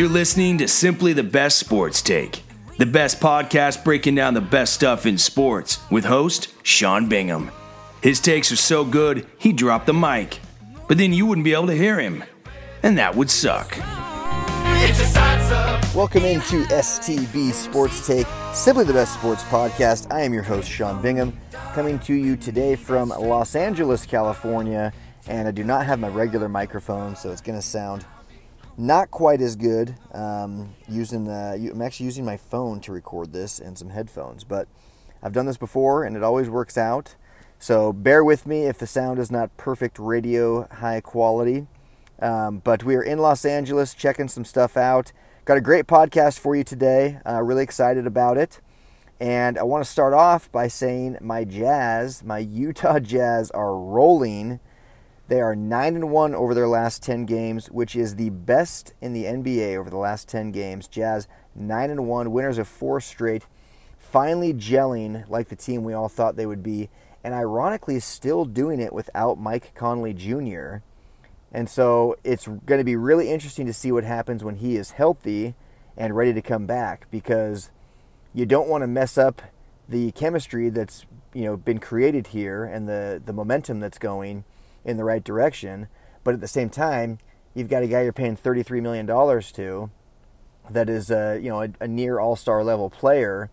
You're listening to Simply the Best Sports Take, the best podcast breaking down the best stuff in sports with host Sean Bingham. His takes are so good, he dropped the mic, but then you wouldn't be able to hear him, and that would suck. Welcome into STB Sports Take, simply the best sports podcast. I am your host, Sean Bingham, coming to you today from Los Angeles, California. And I do not have my regular microphone, so it's going to sound not quite as good. Um, using I'm actually using my phone to record this and some headphones, but I've done this before and it always works out. So bear with me if the sound is not perfect radio high quality. Um, but we are in Los Angeles checking some stuff out. Got a great podcast for you today. Uh, really excited about it. And I want to start off by saying my Jazz, my Utah Jazz, are rolling. They are 9 and 1 over their last 10 games, which is the best in the NBA over the last 10 games. Jazz 9 and 1, winners of four straight, finally gelling like the team we all thought they would be, and ironically still doing it without Mike Conley Jr. And so it's going to be really interesting to see what happens when he is healthy and ready to come back because you don't want to mess up the chemistry that's you know been created here and the the momentum that's going in the right direction. But at the same time, you've got a guy you're paying thirty three million dollars to that is a you know a, a near all star level player,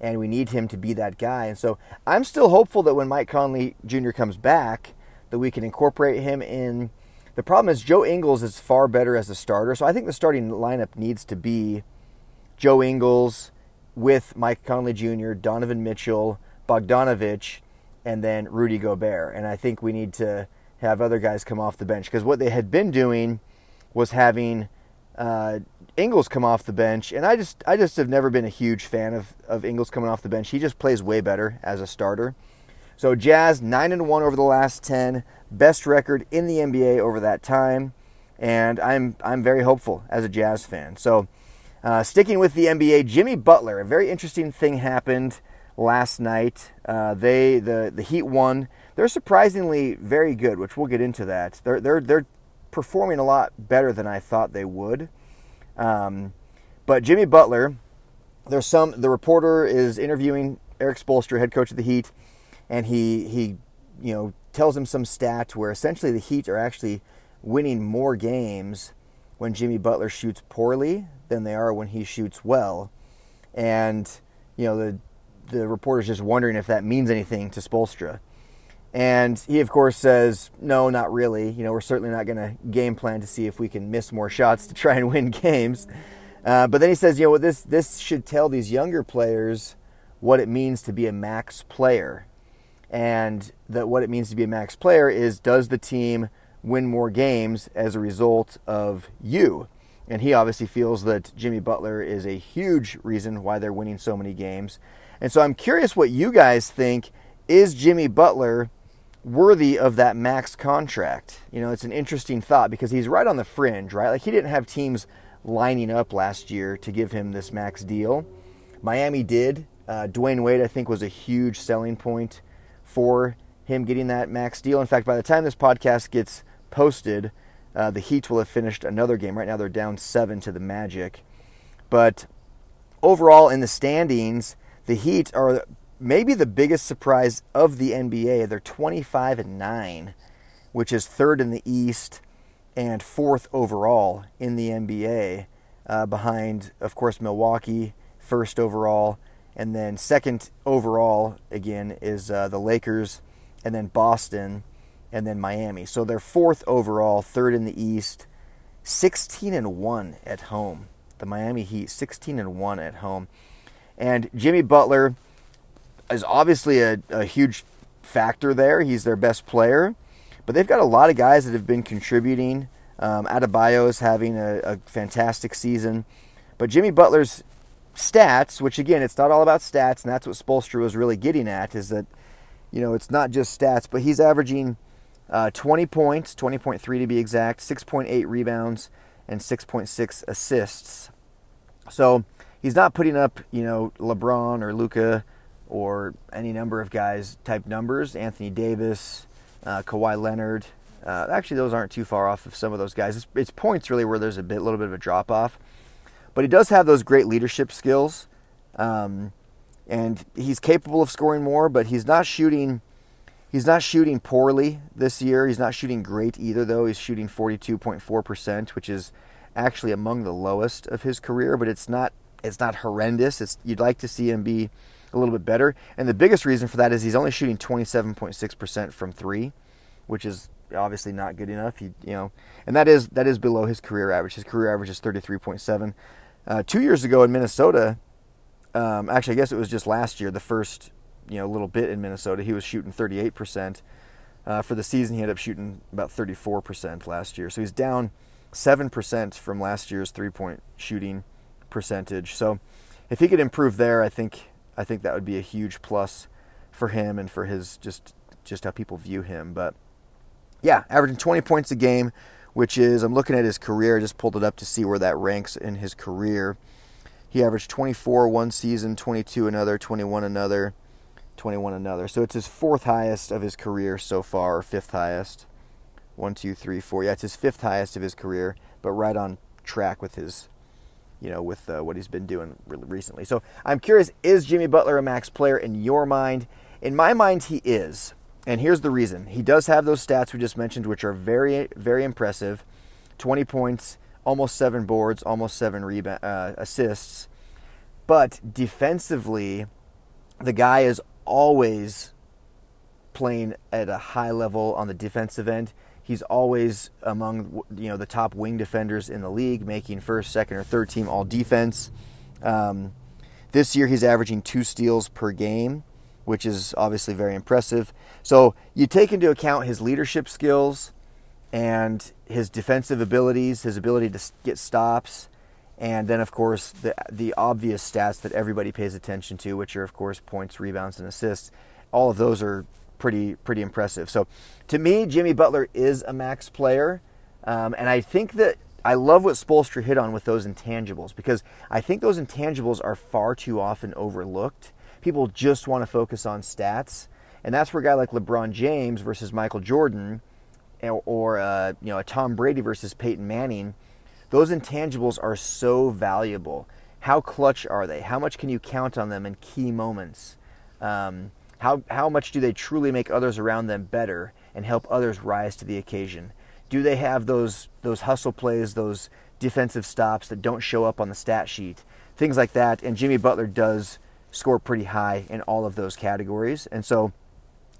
and we need him to be that guy. And so I'm still hopeful that when Mike Conley Jr. comes back, that we can incorporate him in the problem is Joe Ingles is far better as a starter, so I think the starting lineup needs to be Joe Ingles with Mike Conley Jr., Donovan Mitchell, Bogdanovich, and then Rudy Gobert. And I think we need to have other guys come off the bench because what they had been doing was having uh, Ingles come off the bench, and I just I just have never been a huge fan of of Ingles coming off the bench. He just plays way better as a starter. So Jazz nine and one over the last ten, best record in the NBA over that time, and I'm I'm very hopeful as a Jazz fan. So uh, sticking with the NBA, Jimmy Butler, a very interesting thing happened last night. Uh, they the the Heat won. They're surprisingly very good, which we'll get into that. They're they're they're performing a lot better than I thought they would. Um, but Jimmy Butler, there's some. The reporter is interviewing Erik Spoelstra, head coach of the Heat and he he you know tells him some stats where essentially the Heat are actually winning more games when Jimmy Butler shoots poorly than they are when he shoots well, and you know the the reporter's just wondering if that means anything to Spoelstra. And he, of course, says, no, not really. You know, we're certainly not going to game plan to see if we can miss more shots to try and win games. Uh, but then he says, you know, this this should tell these younger players what it means to be a max player and that what it means to be a max player is does the team win more games as a result of you? And he obviously feels that Jimmy Butler is a huge reason why they're winning so many games. And so I'm curious what you guys think. Is Jimmy Butler worthy of that max contract? You know, it's an interesting thought because he's right on the fringe, right? Like he didn't have teams lining up last year to give him this max deal. Miami did. Uh, Dwyane Wade, I think, was a huge selling point for him getting that max deal. In fact, by the time this podcast gets posted, uh, the Heat will have finished another game. Right now, they're down seven to the Magic. But overall, in the standings, the Heat are maybe the biggest surprise of the NBA. They're 25 and 9, which is third in the East and fourth overall in the NBA, uh, behind, of course, Milwaukee, first overall, and then second overall, again, is uh, the Lakers, and then Boston, and then Miami. So they're fourth overall, third in the East, 16 and 1 at home. The Miami Heat, 16 and 1 at home. And Jimmy Butler is obviously a, a huge factor there. He's their best player. But they've got a lot of guys that have been contributing. Um, Adebayo is having a, a fantastic season. But Jimmy Butler's stats, which again, it's not all about stats, and that's what Spoelstra was really getting at, is that, you know, it's not just stats, but he's averaging uh, 20 points, 20.3 to be exact, 6.8 rebounds, and 6.6 assists. So he's not putting up, you know, LeBron or Luka or any number of guys type numbers. Anthony Davis, uh, Kawhi Leonard, Uh, actually, those aren't too far off of some of those guys. It's, it's points really where there's a bit, little bit of a drop off, but he does have those great leadership skills, um, and he's capable of scoring more. But he's not shooting. He's not shooting poorly this year. He's not shooting great either, though. He's shooting 42.4%, which is actually among the lowest of his career. But it's not. It's not horrendous. It's you'd like to see him be a little bit better. And the biggest reason for that is he's only shooting 27.6% from three, which is obviously not good enough. He, you know, and that is that is below his career average. His career average is 33.7. Uh, two years ago in Minnesota, um, actually, I guess it was just last year, the first you know little bit in Minnesota, he was shooting 38%. Uh, for the season, he ended up shooting about 34% last year. So he's down 7% from last year's three point shooting percentage. So if he could improve there, I think I think that would be a huge plus for him and for his just just how people view him. But yeah, averaging 20 points a game, which is I'm looking at his career. I just pulled it up to see where that ranks in his career. He averaged 24 one season, 22 another, 21 another, 21 another. So it's his fourth highest of his career so far, or fifth highest. One, two, three, four. Yeah, it's his fifth highest of his career, but right on track with his you know, with uh, what he's been doing really recently. So I'm curious, is Jimmy Butler a max player in your mind? In my mind, he is. And here's the reason. He does have those stats we just mentioned, which are very, very impressive 20 points, almost seven boards, almost seven reba- uh, assists. But defensively, the guy is always playing at a high level on the defensive end. He's always among you know the top wing defenders in the league, making first, second, or third team all defense. Um, this year, he's averaging two steals per game, which is obviously very impressive. So you take into account his leadership skills and his defensive abilities, his ability to get stops, and then of course the the obvious stats that everybody pays attention to, which are of course points, rebounds, and assists. All of those are pretty pretty impressive. So to me, Jimmy Butler is a max player, um, and I think that I love what Spoelstra hit on with those intangibles because I think those intangibles are far too often overlooked. People just want to focus on stats, and that's where a guy like LeBron James versus Michael Jordan, or, uh, you know a Tom Brady versus Peyton Manning, those intangibles are so valuable. How clutch are they? How much can you count on them in key moments? Um, how, how much do they truly make others around them better and help others rise to the occasion? Do they have those, those hustle plays, those defensive stops that don't show up on the stat sheet? Things like that. And Jimmy Butler does score pretty high in all of those categories. And so,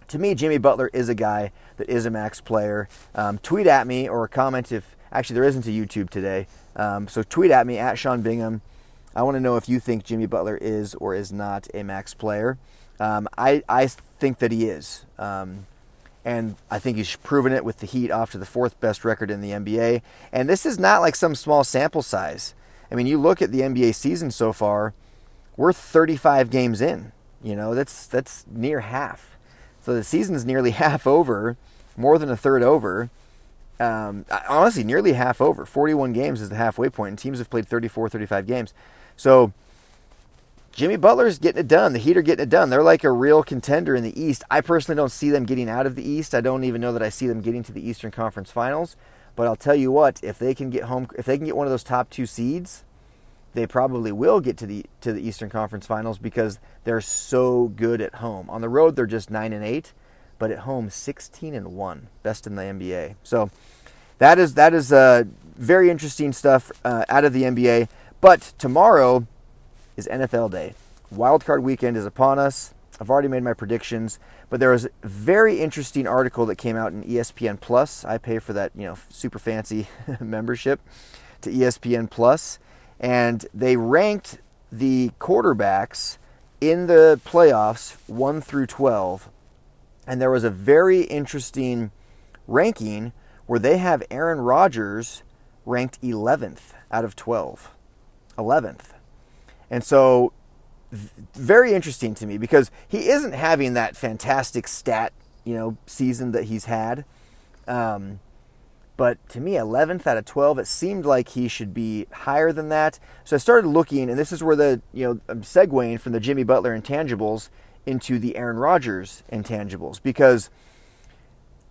to me, Jimmy Butler is a guy that is a max player. Um, tweet at me or comment if actually there isn't a YouTube today. Um, so tweet at me at Sean Bingham. I want to know if you think Jimmy Butler is or is not a max player. Um, I, I think that he is. Um, and I think he's proven it with the Heat off to the fourth best record in the NBA. And this is not like some small sample size. I mean, you look at the NBA season so far, we're 35 games in. You know, that's that's near half. So the season's nearly half over, more than a third over. Um, honestly, nearly half over. 41 games is the halfway point, and teams have played 34, 35 games. So Jimmy Butler's getting it done. The Heat are getting it done. They're like a real contender in the East. I personally don't see them getting out of the East. I don't even know that I see them getting to the Eastern Conference Finals. But I'll tell you what, if they can get home, if they can get one of those top two seeds, they probably will get to the to the Eastern Conference Finals because they're so good at home. On the road, they're just nine and eight, but at home, sixteen and one, best in the NBA. So that is that is uh, very interesting stuff uh, out of the NBA. But tomorrow is NFL Day. Wildcard weekend is upon us. I've already made my predictions, but there was a very interesting article that came out in ESPN Plus. I pay for that, you know, super fancy membership to ESPN Plus, and they ranked the quarterbacks in the playoffs 1 through 12. And there was a very interesting ranking where they have Aaron Rodgers ranked 11th out of 12. 11th. And so, very interesting to me because he isn't having that fantastic stat, you know, season that he's had. Um, but to me, 11th out of 12, it seemed like he should be higher than that. So I started looking, and this is where the, you know, I'm segueing from the Jimmy Butler intangibles into the Aaron Rodgers intangibles because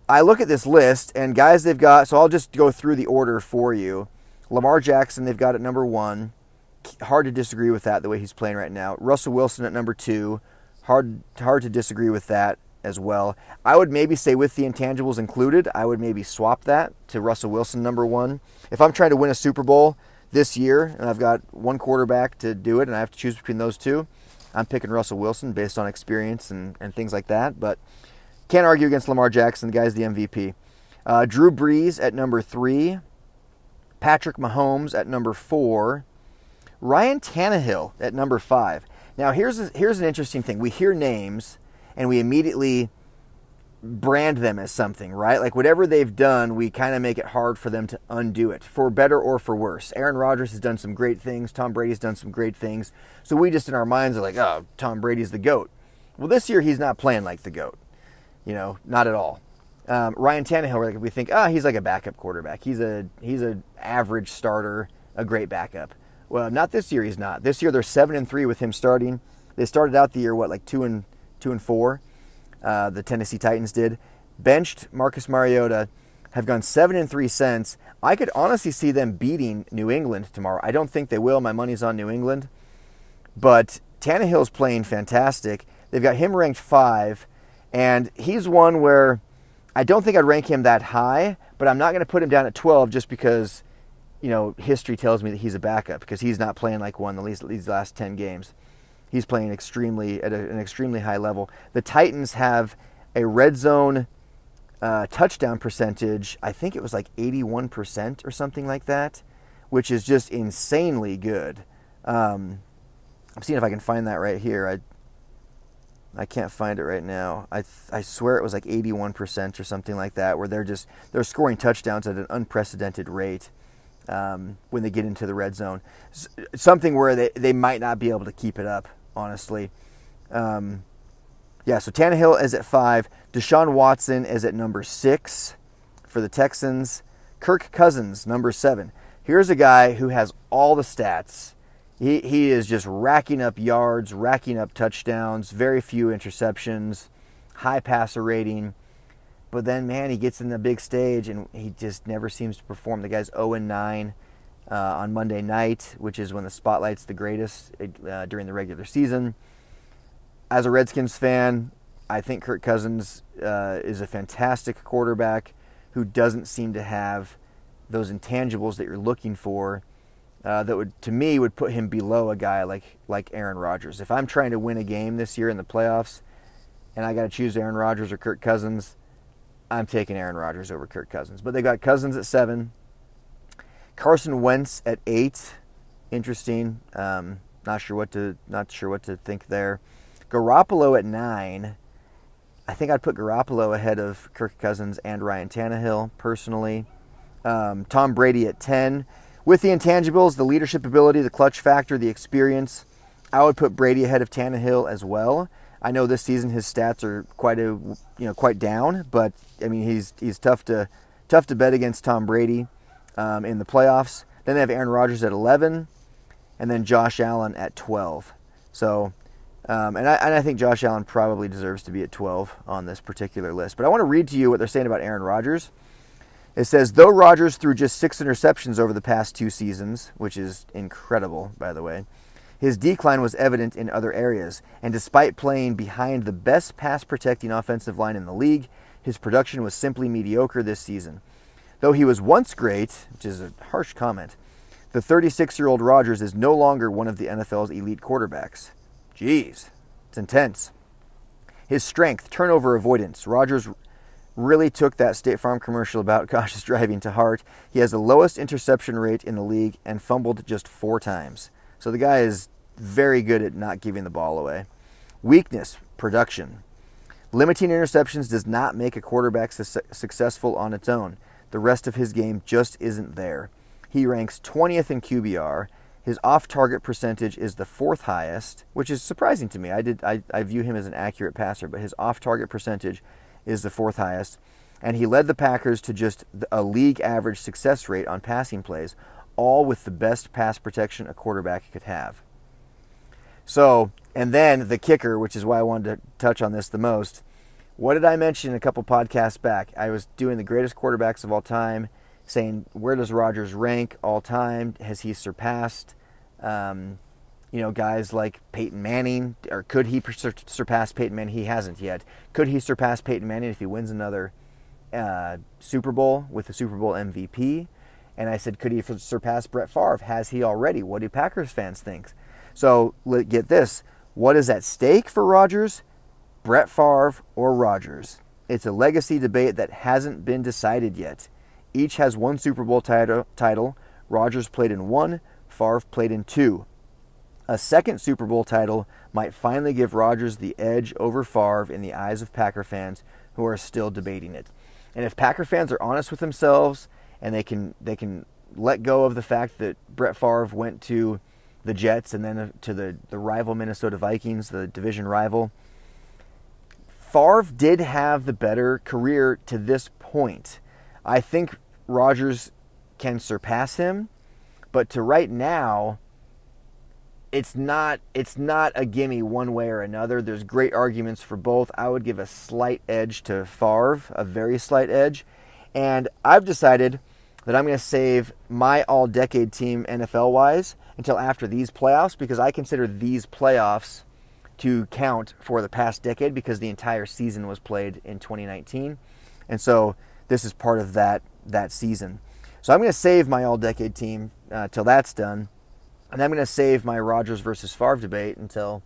I look at this list and guys they've got. So I'll just go through the order for you. Lamar Jackson they've got at number one. Hard to disagree with that the way he's playing right now. Russell Wilson at number two. Hard hard to disagree with that as well. I would maybe say with the intangibles included, I would maybe swap that to Russell Wilson number one. If I'm trying to win a Super Bowl this year and I've got one quarterback to do it and I have to choose between those two, I'm picking Russell Wilson based on experience and, and things like that. But can't argue against Lamar Jackson. The guy's the MVP. Uh, Drew Brees at number three. Patrick Mahomes at number four. Ryan Tannehill at number five. Now, here's, a, here's an interesting thing. We hear names and we immediately brand them as something, right? Like whatever they've done, we kind of make it hard for them to undo it, for better or for worse. Aaron Rodgers has done some great things. Tom Brady's done some great things. So we just in our minds are like, oh, Tom Brady's the GOAT. Well, this year he's not playing like the GOAT. You know, not at all. Um, Ryan Tannehill, we think, ah, oh, he's like a backup quarterback. He's a he's an average starter, a great backup. Well, not this year. He's not. This year they're seven and three with him starting. They started out the year what like two and two and four. Uh, the Tennessee Titans did. Benched Marcus Mariota, have gone seven and three since. I could honestly see them beating New England tomorrow. I don't think they will. My money's on New England, but Tannehill's playing fantastic. They've got him ranked five. And he's one where I don't think I'd rank him that high, but I'm not going to put him down at 12 just because, you know, history tells me that he's a backup because he's not playing like one the these last 10 games. He's playing extremely at a, an extremely high level. The Titans have a red zone uh, touchdown percentage. I think it was like 81% or something like that, which is just insanely good. Um, I'm seeing if I can find that right here. I I can't find it right now. I I swear it was like 81% or something like that, where they're just they're scoring touchdowns at an unprecedented rate um, when they get into the red zone. S- something where they, they might not be able to keep it up, honestly. Um, yeah, so Tannehill is at five. Deshaun Watson is at number six for the Texans. Kirk Cousins, number seven. Here's a guy who has all the stats he, he is just racking up yards, racking up touchdowns, very few interceptions, high passer rating. But then, man, he gets in the big stage and he just never seems to perform. The guy's 0 and 9 uh, on Monday night, which is when the spotlight's the greatest uh, during the regular season. As a Redskins fan, I think Kirk Cousins uh, is a fantastic quarterback who doesn't seem to have those intangibles that you're looking for uh, that would, to me, would put him below a guy like like Aaron Rodgers. If I'm trying to win a game this year in the playoffs, and I got to choose Aaron Rodgers or Kirk Cousins, I'm taking Aaron Rodgers over Kirk Cousins. But they got Cousins at seven, Carson Wentz at eight. Interesting. Um, not sure what to not sure what to think there. Garoppolo at nine. I think I'd put Garoppolo ahead of Kirk Cousins and Ryan Tannehill personally. Um, Tom Brady at ten. With the intangibles, the leadership ability, the clutch factor, the experience, I would put Brady ahead of Tannehill as well. I know this season his stats are quite a you know quite down, but I mean he's he's tough to tough to bet against Tom Brady um, in the playoffs. Then they have Aaron Rodgers at 11, and then Josh Allen at 12. So, um, and, I, and I think Josh Allen probably deserves to be at 12 on this particular list. But I want to read to you what they're saying about Aaron Rodgers. It says, though Rodgers threw just six interceptions over the past two seasons, which is incredible, by the way, his decline was evident in other areas. And despite playing behind the best pass protecting offensive line in the league, his production was simply mediocre this season. Though he was once great, which is a harsh comment, the 36 year old Rodgers is no longer one of the NFL's elite quarterbacks. Jeez, it's intense. His strength, turnover avoidance, Rodgers really took that State Farm commercial about cautious driving to heart. He has the lowest interception rate in the league and fumbled just four times. So the guy is very good at not giving the ball away. Weakness, production. Limiting interceptions does not make a quarterback su- successful on its own. The rest of his game just isn't there. He ranks 20th in QBR. His off-target percentage is the fourth highest, which is surprising to me. I did I, I view him as an accurate passer, but his off-target percentage is the fourth highest. And he led the Packers to just a league average success rate on passing plays, all with the best pass protection a quarterback could have. So, and then the kicker, which is why I wanted to touch on this the most, What did I mention a couple podcasts back? I was doing the greatest quarterbacks of all time, saying where does Rodgers rank all time? Has he surpassed, um, you know, guys like Peyton Manning, or could he surpass Peyton Manning? He hasn't yet. Could he surpass Peyton Manning if he wins another uh, Super Bowl with the Super Bowl MVP? And I said, could he surpass Brett Favre? Has he already? What do Packers fans think? So get this: what is at stake for Rodgers? Brett Favre or Rodgers. It's a legacy debate that hasn't been decided yet. Each has one Super Bowl title. title. Rodgers played in one, Favre played in two. A second Super Bowl title might finally give Rodgers the edge over Favre in the eyes of Packer fans who are still debating it. And if Packer fans are honest with themselves and they can they can let go of the fact that Brett Favre went to the Jets and then to the, the rival Minnesota Vikings, the division rival, Favre did have the better career to this point. I think Rodgers can surpass him, but to right now, it's not it's not a gimme one way or another. There's great arguments for both. I would give a slight edge to Favre, a very slight edge, and I've decided that I'm going to save my all-decade team NFL wise until after these playoffs because I consider these playoffs to count for the past decade because the entire season was played in 2019. And so this is part of that that season. So I'm going to save my all-decade team uh, till that's done, and I'm going to save my Rodgers versus Favre debate until,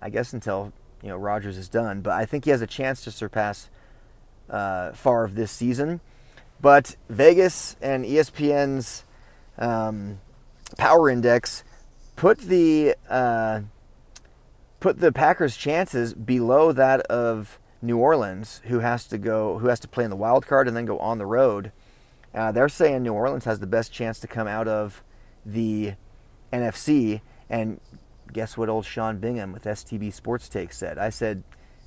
I guess, until you know Rodgers is done. But I think he has a chance to surpass uh, Favre this season. But Vegas and ESPN's um, Power Index put the uh, put the Packers' chances below that of New Orleans, who has to go, who has to play in the wild card and then go on the road. Uh, they're saying New Orleans has the best chance to come out of the NFC. And guess what old Sean Bingham with STB Sports Take said? I said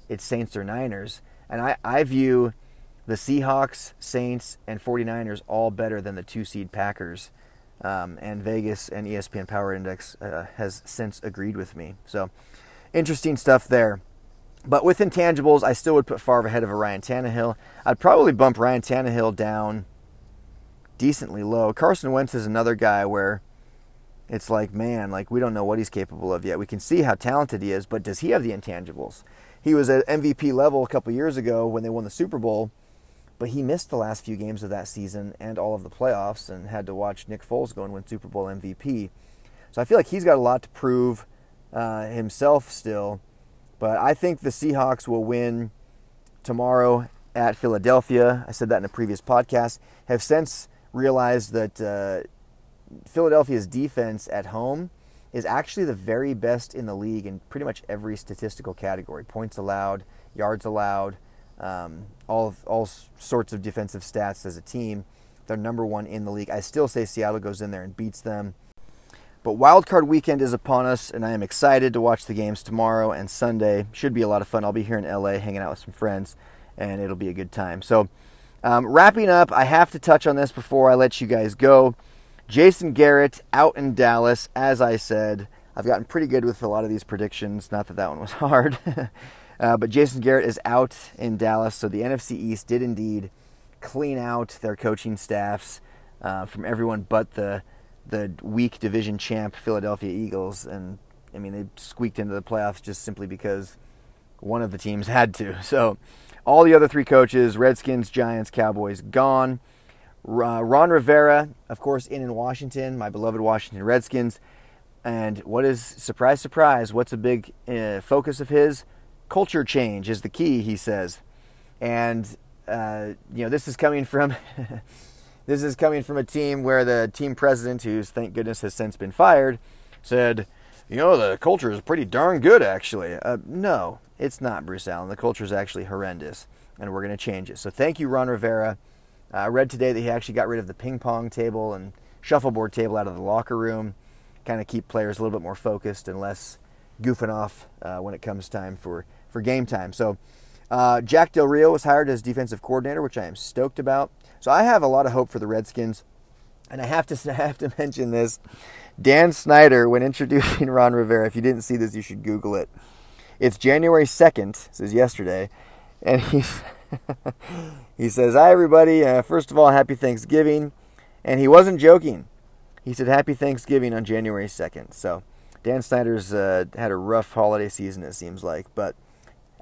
it's Saints or Niners. And I, I view the Seahawks, Saints, and 49ers all better than the two seed Packers. Um, and Vegas and ESPN Power Index uh, has since agreed with me. So interesting stuff there. But with intangibles, I still would put Favre ahead of a Ryan Tannehill. I'd probably bump Ryan Tannehill down decently low. Carson Wentz is another guy where it's like, man, like we don't know what he's capable of yet. We can see how talented he is, but does he have the intangibles? He was at MVP level a couple years ago when they won the Super Bowl, but he missed the last few games of that season and all of the playoffs and had to watch Nick Foles go and win Super Bowl MVP. So I feel like he's got a lot to prove uh, himself still. But I think the Seahawks will win tomorrow at Philadelphia. I said that in a previous podcast. Have since realized that uh, Philadelphia's defense at home is actually the very best in the league in pretty much every statistical category points allowed, yards allowed, um, all, all sorts of defensive stats as a team. They're number one in the league. I still say Seattle goes in there and beats them. But wild card weekend is upon us, and I am excited to watch the games tomorrow and Sunday. Should be a lot of fun. I'll be here in LA hanging out with some friends, and it'll be a good time. So, um, wrapping up, I have to touch on this before I let you guys go. Jason Garrett out in Dallas, as I said. I've gotten pretty good with a lot of these predictions. Not that that one was hard. uh, but Jason Garrett is out in Dallas, so the NFC East did indeed clean out their coaching staffs uh, from everyone but the the weak division champ Philadelphia Eagles, and I mean they squeaked into the playoffs just simply because one of the teams had to. So all the other three coaches, Redskins, Giants, Cowboys, gone. Ron Rivera, of course, in in Washington, my beloved Washington Redskins. And what is surprise, surprise? What's a big uh, focus of his? Culture change is the key, he says. And uh, you know, this is coming from This is coming from a team where the team president, who's thank goodness has since been fired, said, you know, the culture is pretty darn good, actually. Uh, no, it's not, Bruce Allen. The culture is actually horrendous, and we're going to change it. So thank you, Ron Rivera. Uh, I read today that he actually got rid of the ping pong table and shuffleboard table out of the locker room, kind of keep players a little bit more focused and less goofing off uh, when it comes time for, for game time. So uh, Jack Del Rio was hired as defensive coordinator, which I am stoked about. So I have a lot of hope for the Redskins. And I have to I have to mention this. Dan Snyder, when introducing Ron Rivera, if you didn't see this, you should Google it. It's January 2nd, this is yesterday. and he's he says, "Hi everybody. Uh, first of all, happy Thanksgiving." And he wasn't joking. He said, "Happy Thanksgiving" on January second. So Dan Snyder's uh, had a rough holiday season, it seems like, but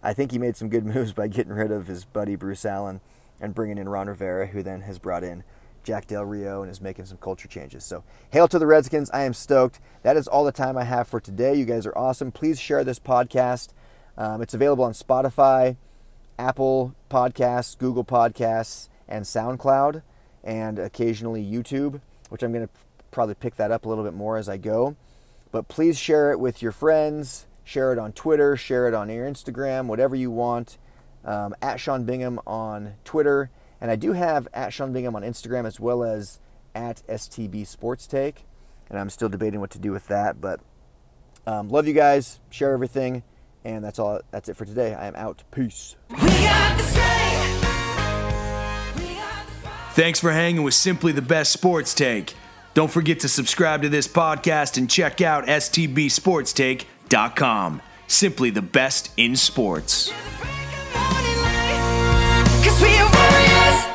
I think he made some good moves by getting rid of his buddy Bruce Allen and bringing in Ron Rivera, who then has brought in Jack Del Rio and is making some culture changes. So, hail to the Redskins. I am stoked. That is all the time I have for today. You guys are awesome. Please share this podcast. Um, it's available on Spotify, Apple Podcasts, Google Podcasts, and SoundCloud, and occasionally YouTube, which I'm going to probably pick that up a little bit more as I go. But please share it with your friends, share it on Twitter, share it on your Instagram, whatever you want. Um, at Sean Bingham on Twitter. And I do have at Sean Bingham on Instagram as well as at STB Sports Take. And I'm still debating what to do with that. But um, love you guys. Share everything. And that's all. That's it for today. I am out. Peace. Thanks for hanging with Simply the Best Sports Take. Don't forget to subscribe to this podcast and check out stbsportstake.com. Simply the best in sports. Cause we are warriors.